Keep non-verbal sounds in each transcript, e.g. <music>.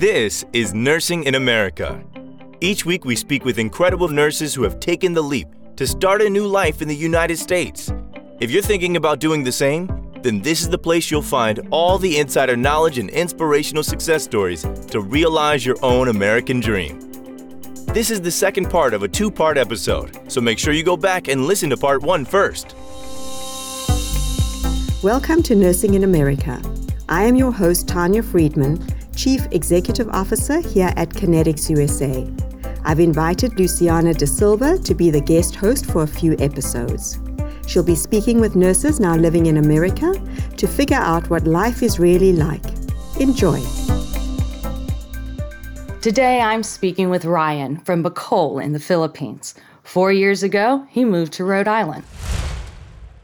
This is Nursing in America. Each week, we speak with incredible nurses who have taken the leap to start a new life in the United States. If you're thinking about doing the same, then this is the place you'll find all the insider knowledge and inspirational success stories to realize your own American dream. This is the second part of a two part episode, so make sure you go back and listen to part one first. Welcome to Nursing in America. I am your host, Tanya Friedman, Chief Executive Officer here at Connetics USA. I've invited Luciana De Silva to be the guest host for a few episodes. She'll be speaking with nurses now living in America to figure out what life is really like. Enjoy. Today I'm speaking with Ryan from Bacol in the Philippines. Four years ago, he moved to Rhode Island.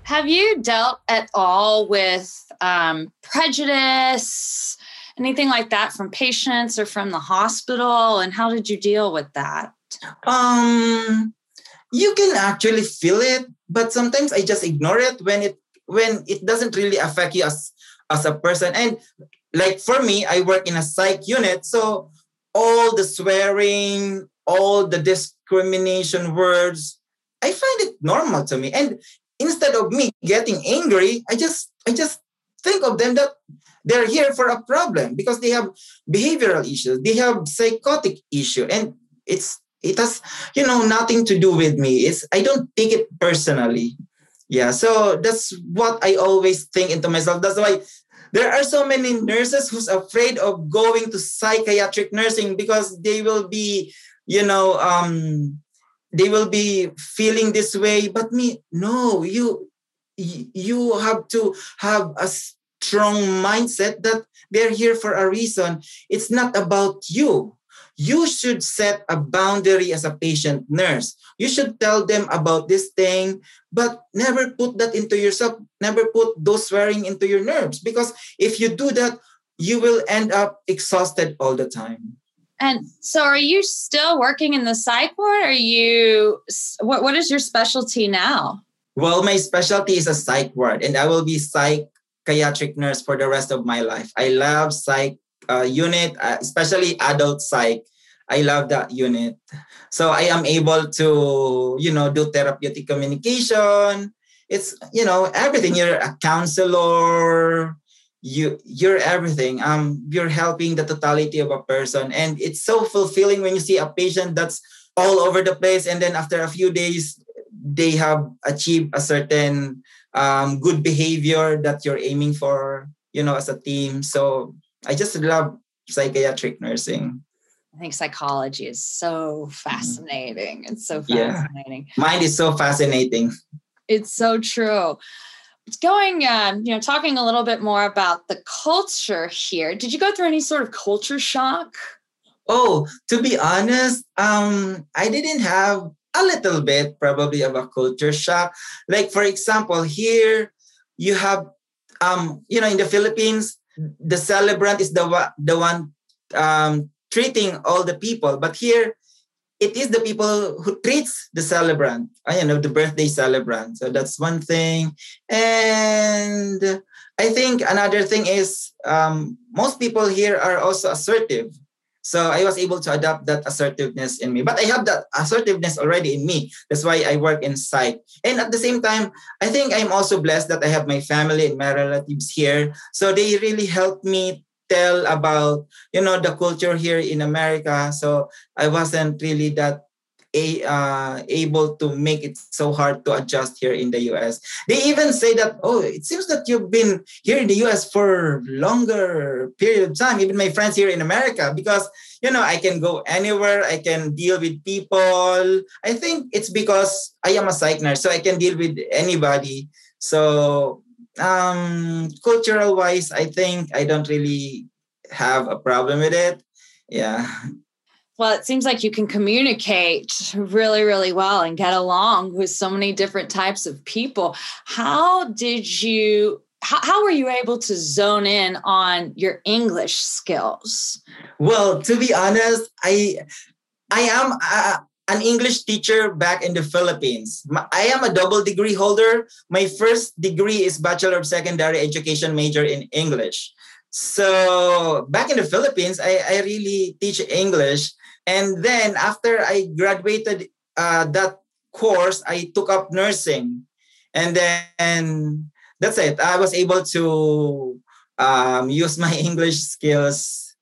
Have you dealt at all with um, prejudice, anything like that from patients or from the hospital? And how did you deal with that? Um, you can actually feel it, but sometimes I just ignore it when it when it doesn't really affect you as as a person. And like for me, I work in a psych unit, so all the swearing, all the discrimination words, I find it normal to me. And instead of me getting angry, I just I just think of them that they're here for a problem because they have behavioral issues. They have psychotic issue. And it's it has you know nothing to do with me. It's i don't take it personally. Yeah so that's what i always think into myself. That's why there are so many nurses who's afraid of going to psychiatric nursing because they will be you know um they will be feeling this way. But me no you you have to have a strong mindset that they're here for a reason. It's not about you. You should set a boundary as a patient nurse. You should tell them about this thing, but never put that into yourself. Never put those swearing into your nerves because if you do that, you will end up exhausted all the time. And so, are you still working in the psych ward? Are you what? What is your specialty now? Well, my specialty is a psych ward, and I will be psych psychiatric nurse for the rest of my life. I love psych uh, unit, uh, especially adult psych. I love that unit. So I am able to, you know, do therapeutic communication. It's, you know, everything. You're a counselor. You you're everything. Um, you're helping the totality of a person, and it's so fulfilling when you see a patient that's all over the place, and then after a few days, they have achieved a certain um, good behavior that you're aiming for, you know, as a team. So I just love psychiatric nursing. I think psychology is so fascinating. It's so fascinating. Yeah. Mind is so fascinating. It's so true. It's going, um, you know, talking a little bit more about the culture here. Did you go through any sort of culture shock? Oh, to be honest, um, I didn't have a little bit probably of a culture shock. Like for example, here you have um you know in the Philippines the celebrant is the the one um treating all the people, but here it is the people who treats the celebrant, I know, the birthday celebrant. So that's one thing. And I think another thing is um, most people here are also assertive. So I was able to adapt that assertiveness in me. But I have that assertiveness already in me. That's why I work in. And at the same time, I think I'm also blessed that I have my family and my relatives here. So they really helped me tell about, you know, the culture here in America. So I wasn't really that a, uh, able to make it so hard to adjust here in the US. They even say that, oh, it seems that you've been here in the US for longer period of time, even my friends here in America, because, you know, I can go anywhere, I can deal with people. I think it's because I am a psych nurse, so I can deal with anybody. So um cultural wise, I think I don't really have a problem with it. Yeah. Well, it seems like you can communicate really, really well and get along with so many different types of people. How did you? How, how were you able to zone in on your English skills? Well, to be honest, I I am a, an English teacher back in the Philippines. I am a double degree holder. My first degree is Bachelor of Secondary Education major in English. So back in the Philippines, I, I really teach English. And then after I graduated uh, that course, I took up nursing. And then that's it. I was able to um, use my <laughs> English skills.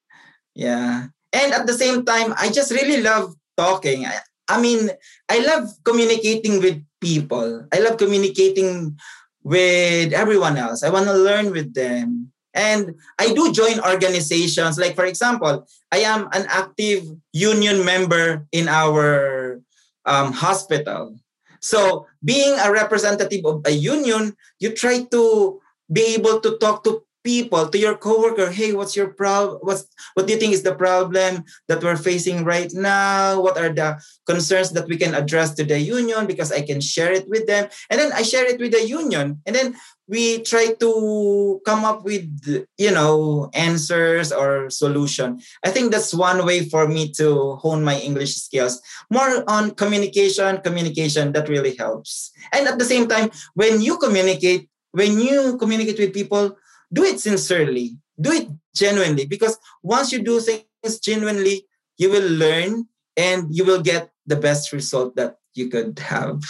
Yeah. And at the same time, I just really love talking. I, I mean, I love communicating with people. I love communicating with everyone else. I want to learn with them. And I do join organizations. Like, for example, I am an active union member in our um, hospital. So, being a representative of a union, you try to be able to talk to people to your coworker hey what's your problem what's what do you think is the problem that we're facing right now? What are the concerns that we can address to the union? Because i can share it with them. And then i share it with the union. And then we try to come up with you know answers or solution. I think that's one way for me to hone my english skills. More on communication communication that really helps. And at the same time when you communicate when you communicate with people do it sincerely, do it genuinely, because once you do things genuinely, you will learn and you will get the best result that you could have.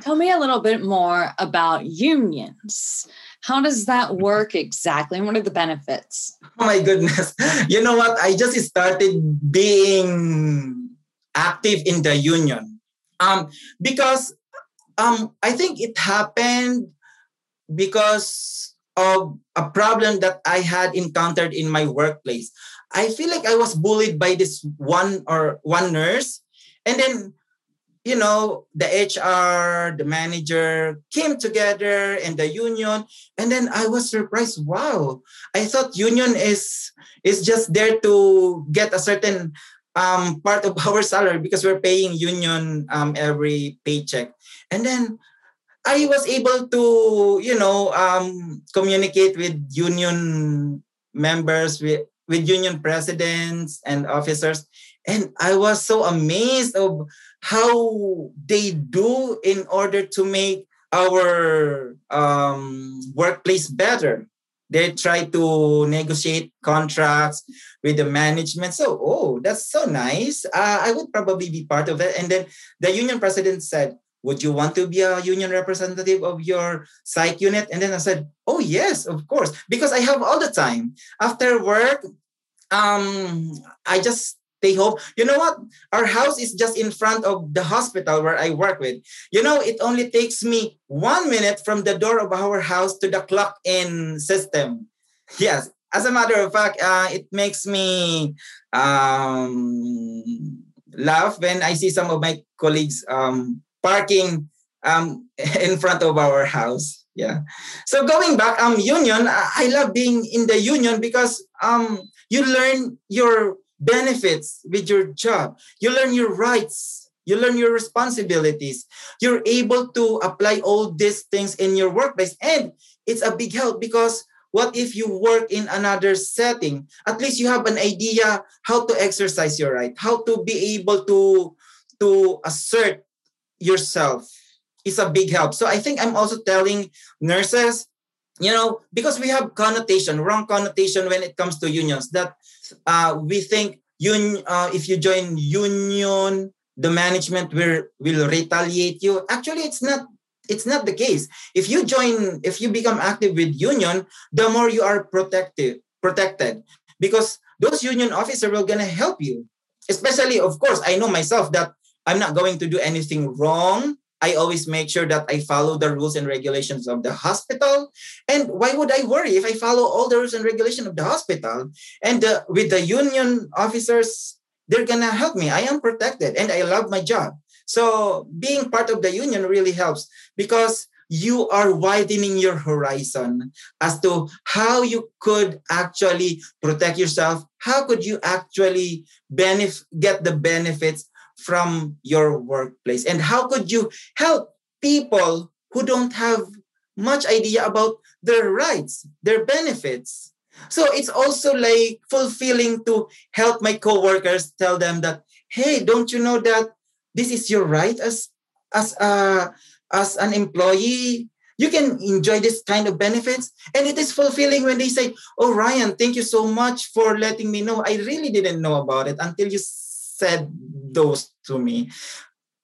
Tell me a little bit more about unions. How does that work exactly? And what are the benefits? Oh my goodness. <laughs> You know what? I just started being active in the union. Um, because um, I think it happened because of a problem that I had encountered in my workplace. I feel like I was bullied by this one or one nurse. And then, you know, the HR, the manager came together and the union. And then I was surprised. Wow. I thought union is is just there to get a certain um, part of <laughs> our salary because we're paying union um, every paycheck. And then I was able to, you know, um, communicate with union members, with, with union presidents and officers. And I was so amazed of how they do in order to make our um, workplace better. They try to negotiate contracts with the management. So, oh, that's so nice. Uh, I would probably be part of it. And then the union president said, would you want to be a union representative of your psych unit? And then I said, oh, yes, of course, because I have all the time. After work, um, I just stay home. You know what? Our house is just in front of the hospital where I work with. You know, it only takes me one minute from the door of our house to the clock in system. Yes. As a matter of fact, uh, it makes me um, laugh when I see some of my colleagues um, parking um, <laughs> in front of our house. Yeah. So going back, um, union. I love being in the union because um, you learn your benefits with your job. You learn your rights. You learn your responsibilities. You're able to apply all these things in your workplace, and it's a big help because what if you work in another setting? At least you have an idea how to exercise your right, how to be able to to assert yourself is a big help. So I think I'm also telling nurses, you know, because we have connotation, wrong connotation when it comes to unions, that uh, we think un- uh, if you join union, the management will, will retaliate you. Actually, it's not it's not the case. If you join, if you become active with union, the more you are protected, protected, because those union officers will gonna help you. Especially, of course, I know myself that I'm not going to do anything wrong. I always make sure that I follow the rules and regulations of the hospital. And why would I worry if I follow all the rules and regulations of the hospital? And the, with the union officers, they're going to help me. I am protected and I love my job. So being part of the union really helps because you are widening your horizon as to how you could actually protect yourself. How could you actually benefit, get the benefits from your workplace? And how could you help people who don't have much idea about their rights, their benefits? So it's also like fulfilling to help my coworkers tell them that, hey, don't you know that this is your right as as a as an employee? you can enjoy this kind of benefits. And it is fulfilling when they say, Oh, Ryan, thank you so much for letting me know. I really didn't know about it until you said those to me.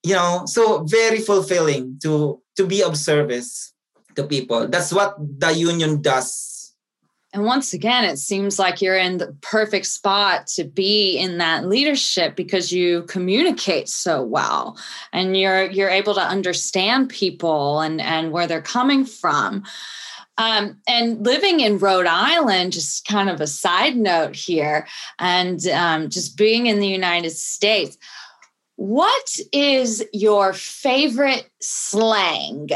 You know, so very fulfilling to to be of service to people. That's what the union does and once again, it seems like you're in the perfect spot to be in that leadership because you communicate so well and you're you're able to understand people and, and where they're coming from. Um, and living in Rhode Island, just kind of a side note here, and um, just being in the United States, what is your favorite slang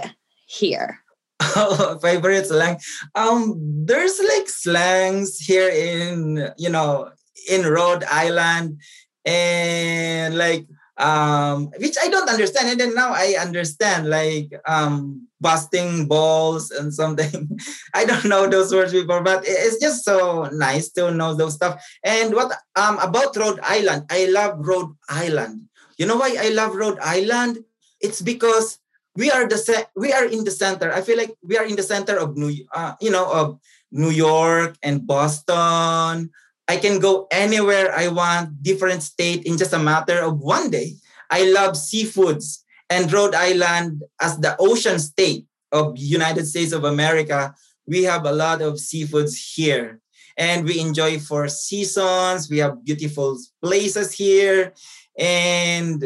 here? Oh, <laughs> favorite slang. Um, there's like slangs here in you know in Rhode Island, and like um, which I don't understand, and then now I understand like um busting balls and something. <laughs> I don't know those words before, but it's just so nice to know those stuff. And what um about Rhode Island? I love Rhode Island. You know why I love Rhode Island? It's because we are the we are in the center. I feel like we are in the center of New uh, you know of New York and Boston. I can go anywhere I want, different state in just a matter of one day. I love seafoods and Rhode Island as the ocean state of United States of America. We have a lot of seafoods here and we enjoy four seasons. We have beautiful places here and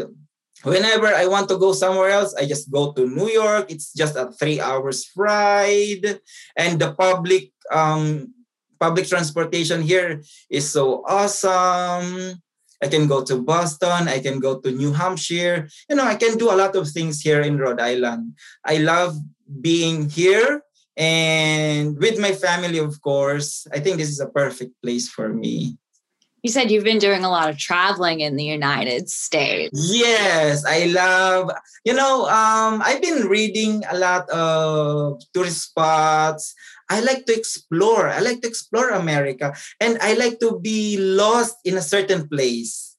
whenever I want to go somewhere else, I just go to New York. It's just a three hours ride, and the public um, public transportation here is so awesome. I can go to Boston. I can go to New Hampshire. You know, I can do a lot of things here in Rhode Island. I love being here and with my family, of course. I think this is a perfect place for me. You said you've been doing a lot of traveling in the United States. Yes, I love, you know, um, I've been reading a lot of tourist spots. I like to explore. I like to explore America. And I like to be lost in a certain place.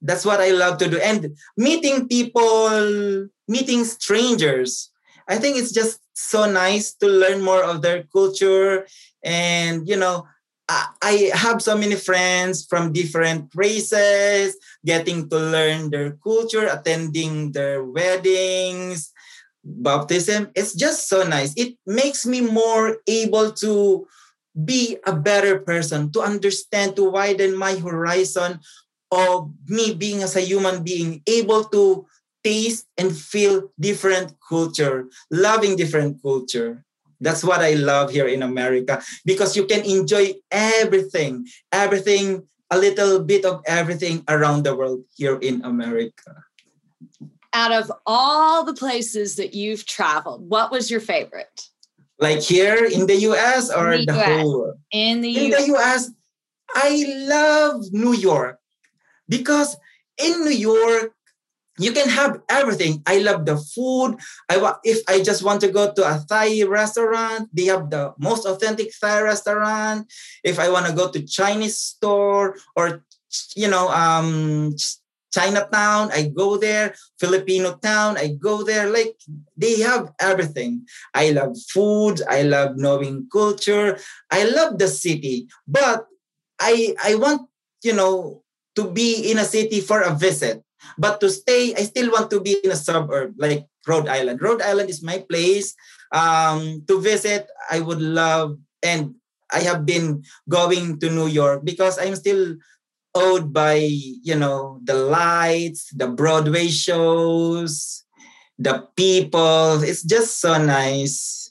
That's what I love to do. And meeting people, meeting strangers. I think it's just so nice to learn more of their culture and, you know, I have so many friends from different races, getting to learn their culture, attending their weddings, baptism. It's just so nice. It makes me more able to be a better person, to understand, to widen my horizon of me being as a human being, able to taste and feel different culture, loving different culture. That's what I love here in America because you can enjoy everything, everything, a little bit of everything around the world here in America. Out of all the places that you've traveled, what was your favorite? Like here in the US or the, the US. whole? In the in US. the US, I love New York because in New York, you can have everything. I love the food. I want if I just want to go to a Thai restaurant, they have the most authentic Thai restaurant. If I want to go to Chinese store or you know um Chinatown, I go there. Filipino town, I go there. Like they have everything. I love food. I love knowing culture. I love the city, but I I want you know to be in a city for a visit but to stay, I still want to be in a suburb like Rhode Island. Rhode Island is my place. Um, to visit, I would love, and I have been going to New York because I'm still owed by, you know, the lights, the Broadway shows, the people. It's just so nice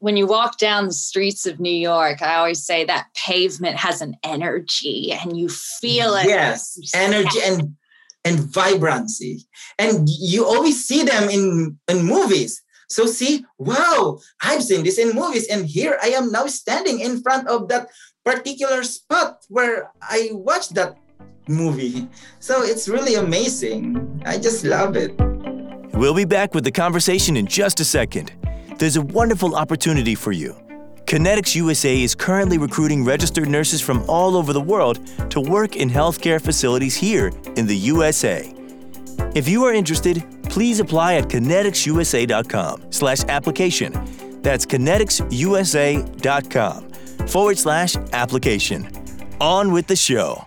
when you walk down the streets of New York, I always say that pavement has an energy and you feel it. Yes, energy and and vibrancy. And you always see them in, in movies. So see, wow, I've seen this in movies. And here I am now standing in front of that particular spot where I watched that movie. So it's really amazing. I just love it. We'll be back with the conversation in just a second. There's a wonderful opportunity for you. Connetics USA is currently recruiting registered nurses from all over the world to work in healthcare facilities here in the USA. If you are interested, please apply at conneticsusa.com/application. That's conneticsusa.com forward slash application. On with the show.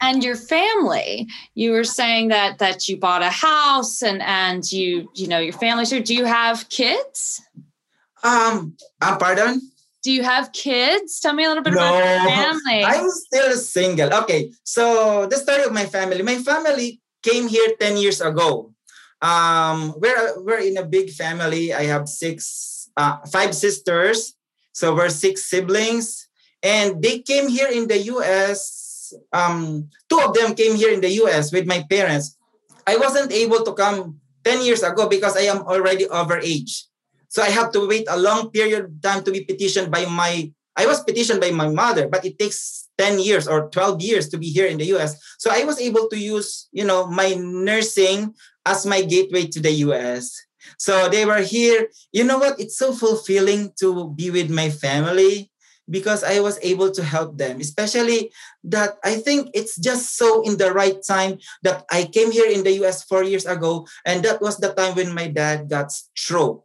And your family, you were saying that that you bought a house and and you you know your family so Do you have kids? Um, uh, pardon? Do you have kids? Tell me a little bit no, about your family. <laughs> I'm still single. Okay, so the story of my family. My family came here 10 years ago. Um, we're, we're in a big family. I have six, uh, five sisters. So we're six siblings. And they came here in the US. Um, two of them came here in the US with my parents. I wasn't able to come 10 years ago because I am already over age. So I have to wait a long period of time to be petitioned by my I was petitioned by my mother, but it takes 10 years or 12 years to be here in the US. So I was able to use, you know, my nursing as my gateway to the US. So they were here. You know what? It's so fulfilling to be with my family because I was able to help them, especially that I think it's just so in the right time that I came here in the US four years ago. And that was the time when my dad got stroke.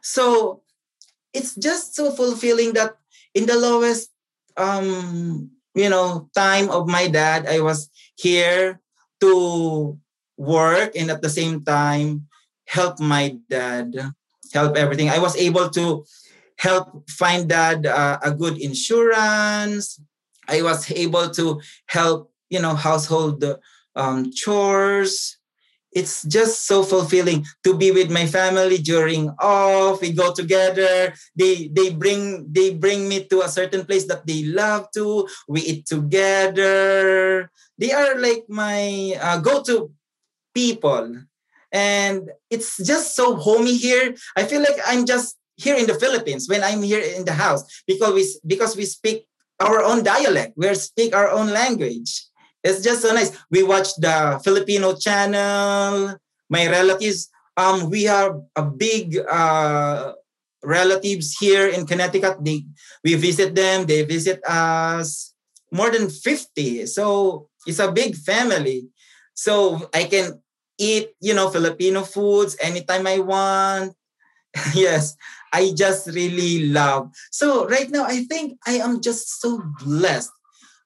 So it's just so fulfilling that in the lowest um you know time of my dad i was here to work and at the same time help my dad help everything. I was able to help find dad uh, a good insurance. I was able to help you know household um, chores. It's just so fulfilling to be with my family during off. We go together. They they bring they bring me to a certain place that they love to. We eat together. They are like my uh, go-to people and it's just so homey here i feel like i'm just here in the philippines when i'm here in the house because we because we speak our own dialect we speak our own language it's just so nice. We watch the Filipino channel. My relatives, um, we have a big uh, relatives here in Connecticut. They, we visit them. They visit us. More than fifty. So it's a big family. So I can eat, you know, Filipino foods anytime I want. <laughs> yes, I just really love. So right now, I think I am just so blessed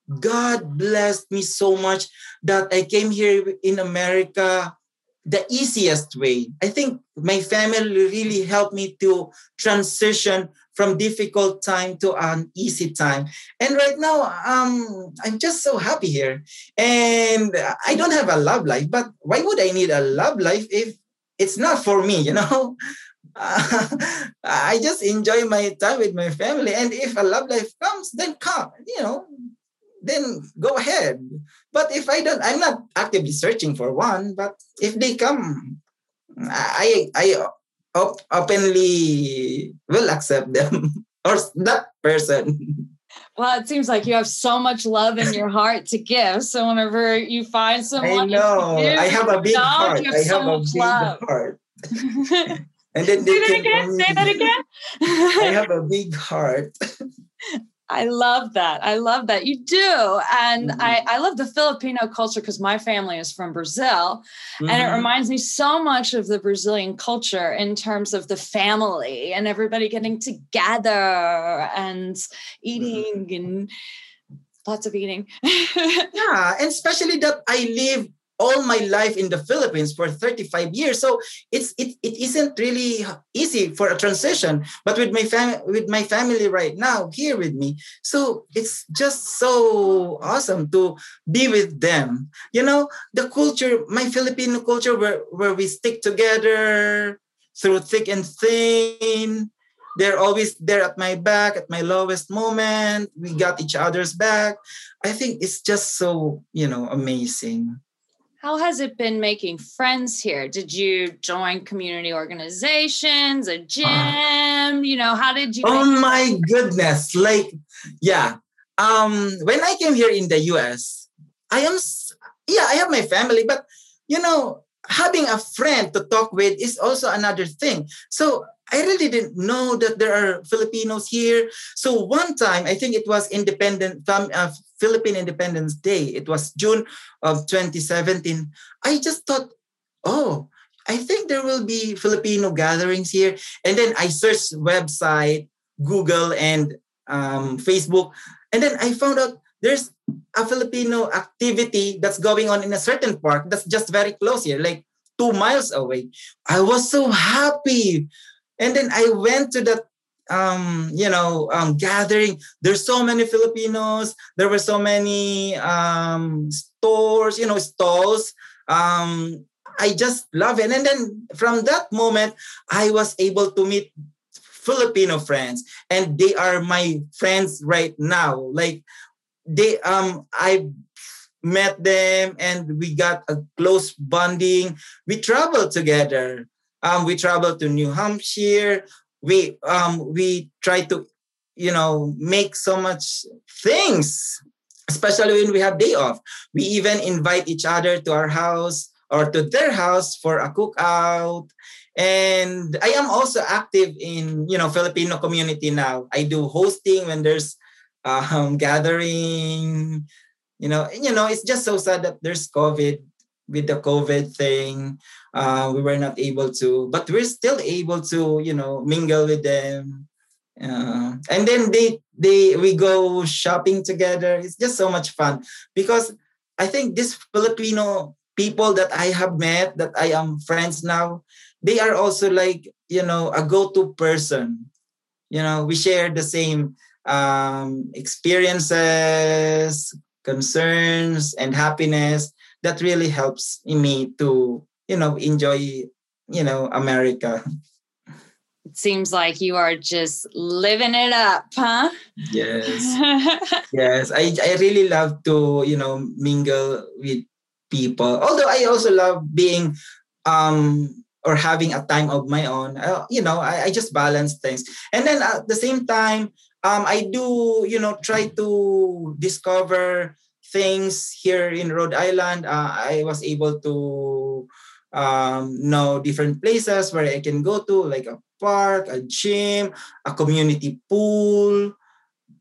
God blessed me so much that I came here in America the easiest way. I think my family really helped me to transition from difficult time to an easy time. And right now, um, I'm just so happy here. And I don't have a love life, but why would I need a love life if it's not for me, you know? <laughs> I just enjoy my time with my family. And if a love life comes, then come, you know, then go ahead. But if I don't, I'm not actively searching for one. But if they come, I I op- openly will accept them <laughs> or that person. Well, it seems like you have so much love in your heart to give. So whenever you find someone, I know I have a big heart. I have so a big love. heart. <laughs> and then say that again. Say that again. <laughs> I have a big heart. I love that. I love that. You do. And mm-hmm. I, I love the Filipino culture because my family is from Brazil. Mm-hmm. And it mm-hmm. reminds me so much of the Brazilian culture in terms of the family and everybody getting together and eating mm-hmm. and lots of eating. <laughs> yeah. And especially that I live all my life in the Philippines for 35 years. So it's it, it isn't really easy for a transition. But with my family with my family right now here with me, so it's just so awesome to be with them. You know, the culture, my Filipino culture where, where we stick together through thick and thin. They're always there at my back at my lowest moment. We got each other's back. I think it's just so, you know, amazing. How has it been making friends here? Did you join community organizations, a gym? You know, how did you? Oh my goodness! Like, yeah. Um, when I came here in the US, I am, yeah, I have my family, but you know, having a friend to talk with is also another thing. So I really didn't know that there are Filipinos here. So one time, I think it was Independent uh, Philippine Independence Day. It was June of 2017. I just thought, oh, I think there will be Filipino gatherings here. And then I searched website, Google, and um, Facebook. And then I found out there's a Filipino activity that's going on in a certain park that's just very close here, like two miles away. I was so happy. And then I went to that um, you know, um, gathering. There's so many Filipinos. There were so many um, stores, you know, stalls. Um, I just love it. And then from that moment, I was able to meet Filipino friends, and they are my friends right now. Like they, um, I met them, and we got a close bonding. We traveled together. Um, we traveled to New Hampshire. We um we try to you know make so much things especially when we have day off. We even invite each other to our house or to their house for a cookout. And i am also active in you know filipino community now. I do hosting when there's um gathering. You know you know it's just so sad that there's covid with the covid thing uh, we were not able to, but we're still able to, you know, mingle with them. Uh, and then they they we go shopping together. It's just so much fun because I think these Filipino people that I have met that I am friends now, they are also like you know a go-to person. You know, we share the same um, experiences, concerns, and happiness that really helps me to you know enjoy you know america. It seems like you are just living it up huh? Yes. <laughs> Yes. I, I really love to you know mingle with people. Although i also love being um or having a time of my own. Uh, you know I, I just balance things. And then at the same time um i do you know try to discover things here in rhode island uh, i was able to um, know different places where I can go to, like a park, a gym, a community pool.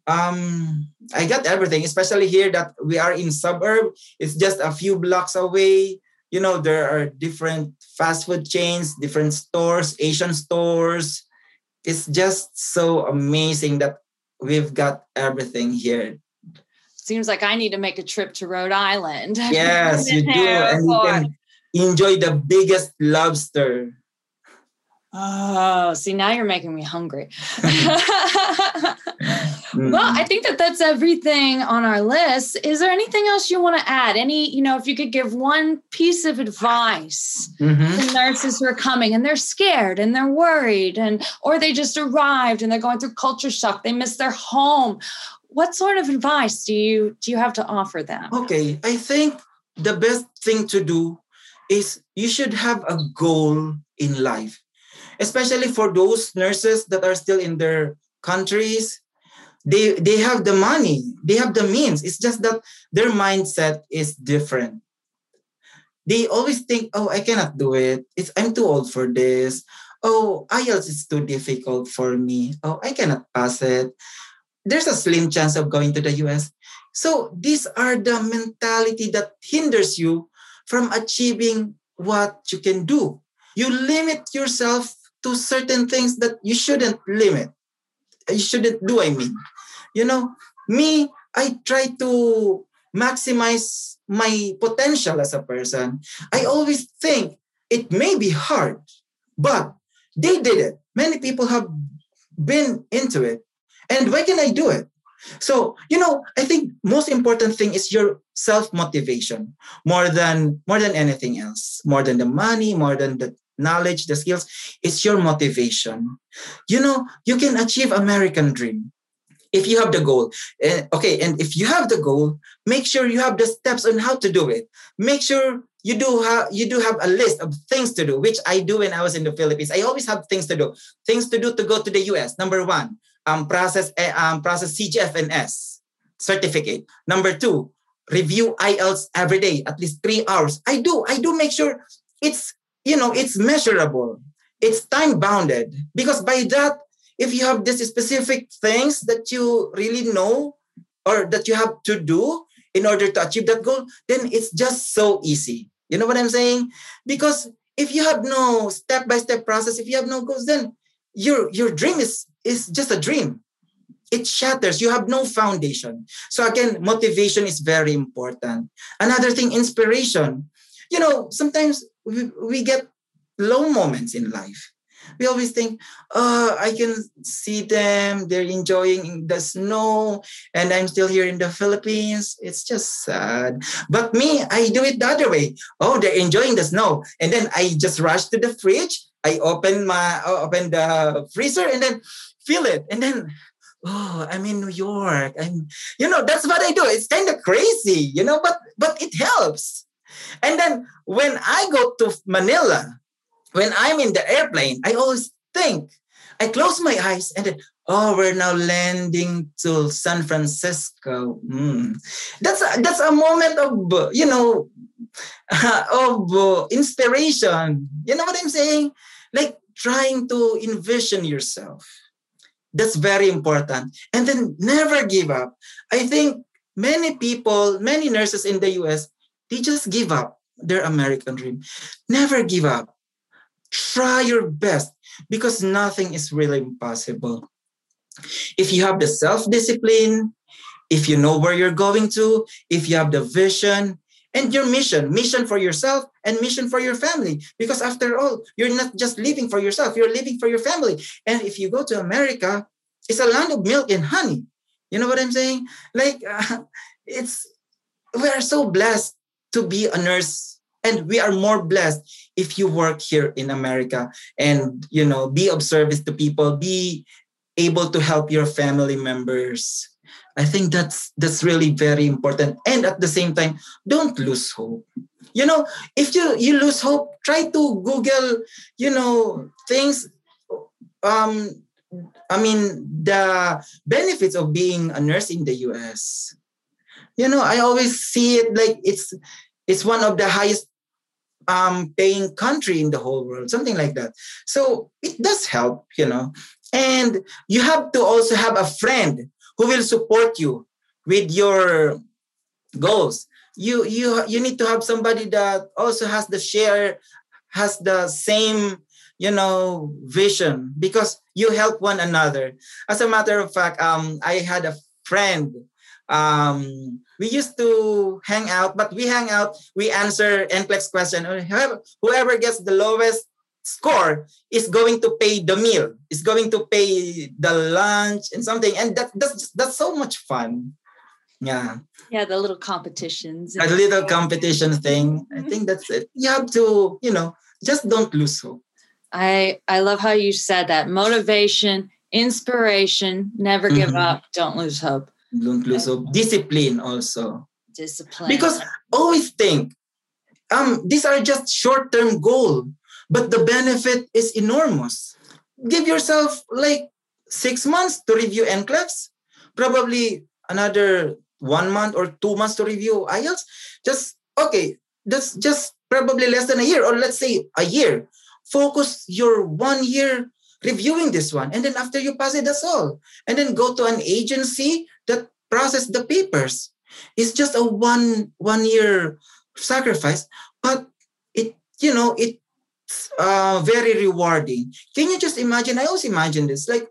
Um, I got everything, especially here that we are in suburb. It's just a few blocks away. You know, there are different fast food chains, different stores, Asian stores. It's just so amazing that we've got everything here seems like I need to make a trip to Rhode Island. <laughs> Yes, you do. And you can enjoy the biggest lobster. Oh, see, now you're making me hungry. mm-hmm. <laughs> Well, I think that that's everything on our list. Is there anything else you want to add? Any, you know, if you could give one piece of advice mm-hmm. to nurses who are coming and they're scared and they're worried and or they just arrived and they're going through culture shock, they miss their home. What sort of advice do you do you have to offer them? Okay, I think the best thing to do is you should have a goal in life, especially for those nurses that are still in their countries. They, they have the money, they have the means. It's just that their mindset is different. They always think, oh, I cannot do it. It's, I'm too old for this. Oh, IELTS is too difficult for me. Oh, I cannot pass it. There's a slim chance of going to the US. So these are the mentality that hinders you from achieving what you can do. You limit yourself to certain things that you shouldn't limit. You shouldn't do, I mean. You know, me, I try to maximize my potential as a person. I always think it may be hard, but they did it. Many people have been into it. And why can I do it? So, you know, I think most important thing is your self-motivation more than more than anything else, more than the money, more than the knowledge, the skills. It's your motivation. You know, you can achieve American dream if you have the goal. Okay, and if you have the goal, make sure you have the steps on how to do it. Make sure you do have you do have a list of things to do, which I do when I was in the Philippines. I always have things to do. Things to do to go to the US. Number one, um, process um, process CGFNS certificate. Number two, review IELTS every day, at least three hours. I do. I do make sure it's you know it's measurable. It's time bounded because by that, if you have these specific things that you really know or that you have to do in order to achieve that goal, then it's just so easy. You know what I'm saying? Because if you have no step-by-step process, if you have no goals, then your your dream is is just a dream. It shatters. You have no foundation. So again, motivation is very important. Another thing, inspiration. You know, sometimes we, we get low moments in life we always think, oh, I can see them, they're enjoying the snow, and I'm still here in the Philippines. It's just sad. But me, I do it the other way. Oh, they're enjoying the snow. And then I just rush to the fridge. I open my open the freezer and then feel it. And then oh i'm in new york i'm you know that's what i do it's kind of crazy you know but but it helps and then when i go to manila when I'm in the airplane, I always think, I close my eyes and then, oh, we're now landing to San Francisco. Mm. That's a, that's a moment of you know <laughs> of inspiration. You know what I'm saying? Like trying to envision yourself. That's very important. And then never give up. I think many people, many nurses in the US, they just give up their American dream. Never give up try your best because nothing is really impossible. If you have the self discipline, if you know where you're going to, if you have the vision and your mission, mission for yourself and mission for your family. Because after all, you're not just living for yourself, you're living for your family. And if you go to America, it's a land of milk and honey. You know what I'm saying? Like, uh, <laughs> it's, we are so blessed to be a nurse and we are more blessed if you work here in america and you know be of service to people be able to help your family members i think that's that's really very important and at the same time don't lose hope you know if you you lose hope try to google you know things um i mean the benefits of being a nurse in the us you know i always see it like it's it's one of the highest um, paying country in the whole world, something like that. So it does help, you know. And you have to also have a friend who will support you with your goals. You you you need to have somebody that also has the share, has the same you know vision because you help one another. As a matter of fact, um, I had a friend um, we used to hang out, but we hang out, we answer NCLEX question. Whoever gets the lowest score is going to pay the meal, is going to pay the lunch and something. And that, that's, that's so much fun. Yeah. Yeah, the little competitions. A little competition thing. I think that's it. You have to, you know, just don't lose hope. I I love how you said that. Motivation, inspiration, never give mm-hmm. up, don't lose hope inclusive discipline also discipline because always think um these are just short-term goal but the benefit is enormous give yourself like six months to review NCLEX, probably another one month or two months to review IELTS. Just okay, that's just probably less than a year, or let's say a year. Focus your one year reviewing this one, and then after you pass it, that's all. And then go to an agency that process the papers. It's just a one one year sacrifice, but it you know it's uh, very rewarding. Can you just imagine? I always imagine this like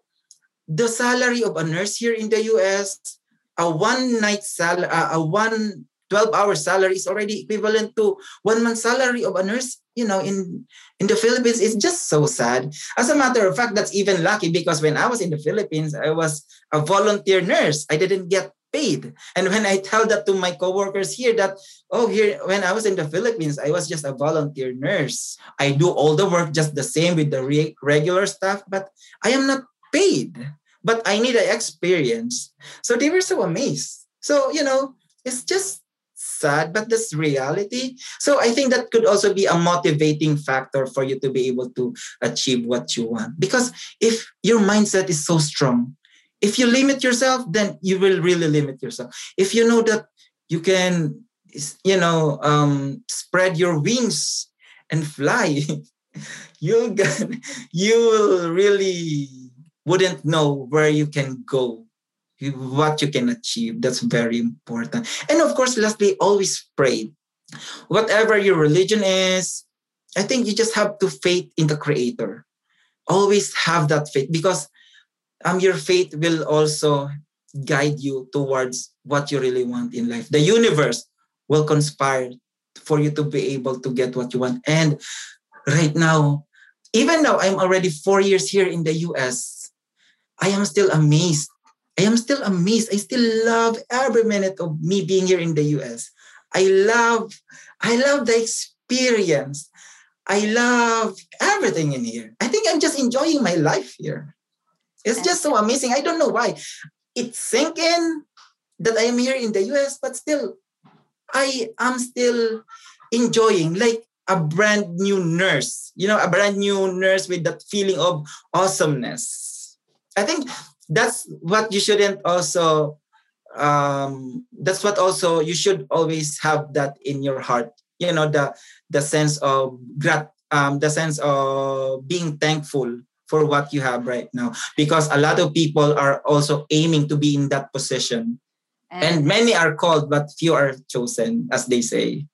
the salary of a nurse here in the U.S. A one night salary, uh, a one 12 hour salary is already equivalent to one month salary of a nurse you know in in the philippines it's just so sad as a matter of fact that's even lucky because when i was in the philippines i was a volunteer nurse i didn't get paid. And when i tell that to my coworkers here that oh here when i was in the philippines i was just a volunteer nurse. I do all the work just the same with the re- regular staff but i am not paid. But i need an experience. So they were so amazed. So you know it's just sad, but that's reality. So I think that could also be a motivating factor for you to be able to achieve what you want. Because if your mindset is so strong, if you limit yourself, then you will really limit yourself. If you know that you can, you know, um, spread your wings and fly, <laughs> you get you will really wouldn't know where you can go what you can achieve. That's very important. And of course, lastly, always pray. Whatever your religion is, I think you just have to faith in the creator. Always have that faith because um, your faith will also guide you towards what you really want in life. The universe will conspire for you to be able to get what you want. And right now, even though I'm already four years here in the US, I am still amazed. I am still amazed. I still love every minute of me being here in the US. I love, I love the experience. I love everything in here. I think I'm just enjoying my life here. It's just so amazing. I don't know why. It's sinking that I am here in the US, but still, I am still enjoying like a brand new nurse, you know, a brand new nurse with that feeling of awesomeness. I think that's what you shouldn't also um that's what also you should always have that in your heart you know the the sense of grat um the sense of being thankful for what you have right now. Because a lot of people are also aiming to be in that position. And, and many are called but few are chosen as they say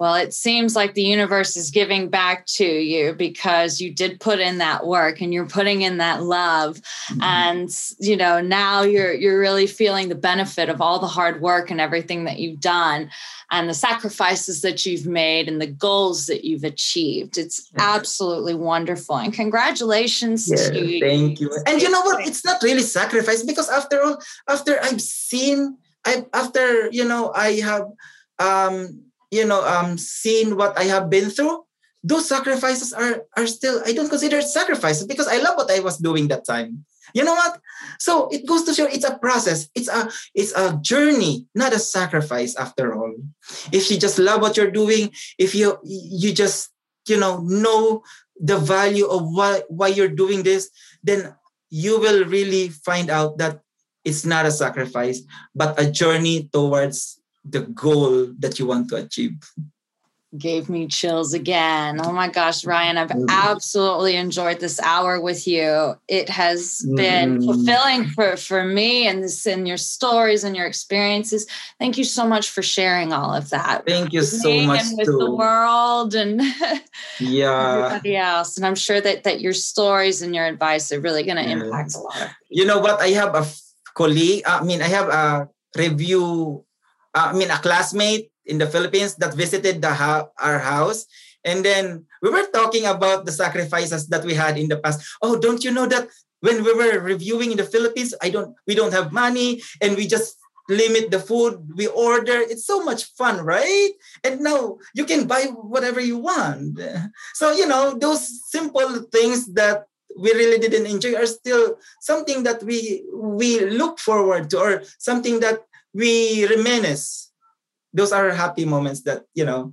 well, it seems like the universe is giving back to you because you did put in that work and you're putting in that love. Mm-hmm. And you know, now you're you're really feeling the benefit of all the hard work and everything that you've done and the sacrifices that you've made and the goals that you've achieved. It's absolutely wonderful. And congratulations yeah, to you. Thank you. And you know what? It's not really sacrifice because after all, after I've seen I after you know I have um you know um seen what I have been through, those sacrifices are are still I don't consider it sacrifices because I love what I was doing that time. You know what? So it goes to show it's a process. It's a it's a journey, not a sacrifice after all. If you just love what you're doing, if you you just you know know the value of why why you're doing this, then you will really find out that it's not a sacrifice, but a journey towards the goal that you want to achieve gave me chills again. Oh my gosh, Ryan, I've mm. absolutely enjoyed this hour with you. It has been mm. fulfilling for, for me and this and your stories and your experiences. Thank you so much for sharing all of that. Thank you so much and with too. the world and <laughs> yeah everybody else. And I'm sure that that your stories and your advice are really going to yeah. impact a lot. of people. You know what? I have a colleague. I mean, I have a review uh, I mean, a classmate in the Philippines that visited the ha- our house. And then we were talking about the sacrifices that we had in the past. Oh, don't you know that when we were reviewing in the Philippines, I don't we don't have money and we just limit the food we order. It's so much fun, right? And now you can buy whatever you want. <laughs> So, you know, those simple things that we really didn't enjoy are still something that we we look forward to or something that we reminisce. Those are happy moments that, you know,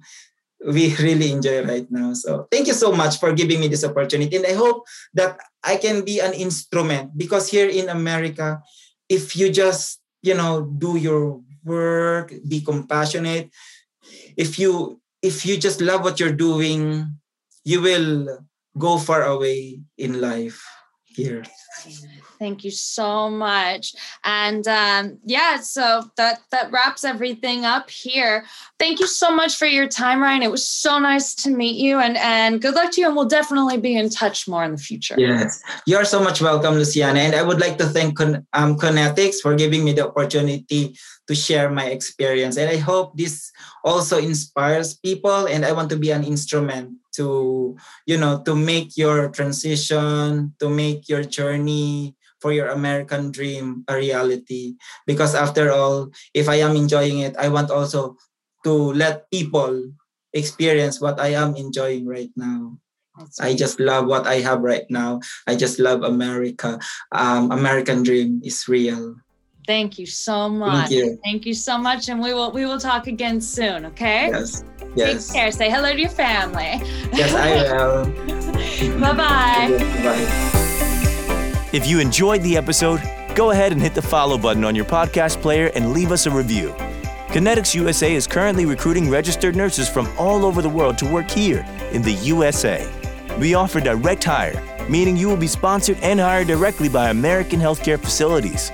we <laughs> really enjoy right now. So thank you so much for giving me this opportunity. And I hope that I can be an instrument because here in America, if you just, you know, do your work, be compassionate, if you if you just love what you're doing, you will go far away in life here. Thank you so much. And um, yeah, so that that wraps everything up here. Thank you so much for your time, Ryan. It was so nice to meet you, and and good luck to you. And we'll definitely be in touch more in the future. Yes, you're so much welcome, Luciana. And I would like to thank Con- um, for giving me the opportunity to share my experience. And I hope this also inspires people. And I want to be an instrument to you know to make your transition to make your journey for your American dream a reality. Because after all, if I am enjoying it, I want also to let people experience what I am enjoying right now. I just love what I have right now. I just love America. Um, American dream is real. Thank you so much. Thank you. Thank you so much, and we will we will talk again soon. Okay. Yes. Yes. Take care. Say hello to your family. Yes, I <laughs> will. bye bye. If you enjoyed the episode, go ahead and hit the follow button on your podcast player and leave us a review. Connetics USA is currently recruiting registered nurses from all over the world to work here in the USA. We offer direct hire, meaning you will be sponsored and hired directly by American healthcare facilities.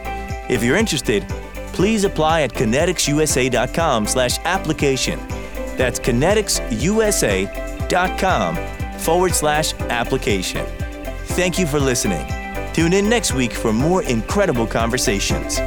If you're interested, please apply at conneticsusa.com slash application That's conneticsusa.com forward slash application. Thank you for listening. Tune in next week for more incredible conversations.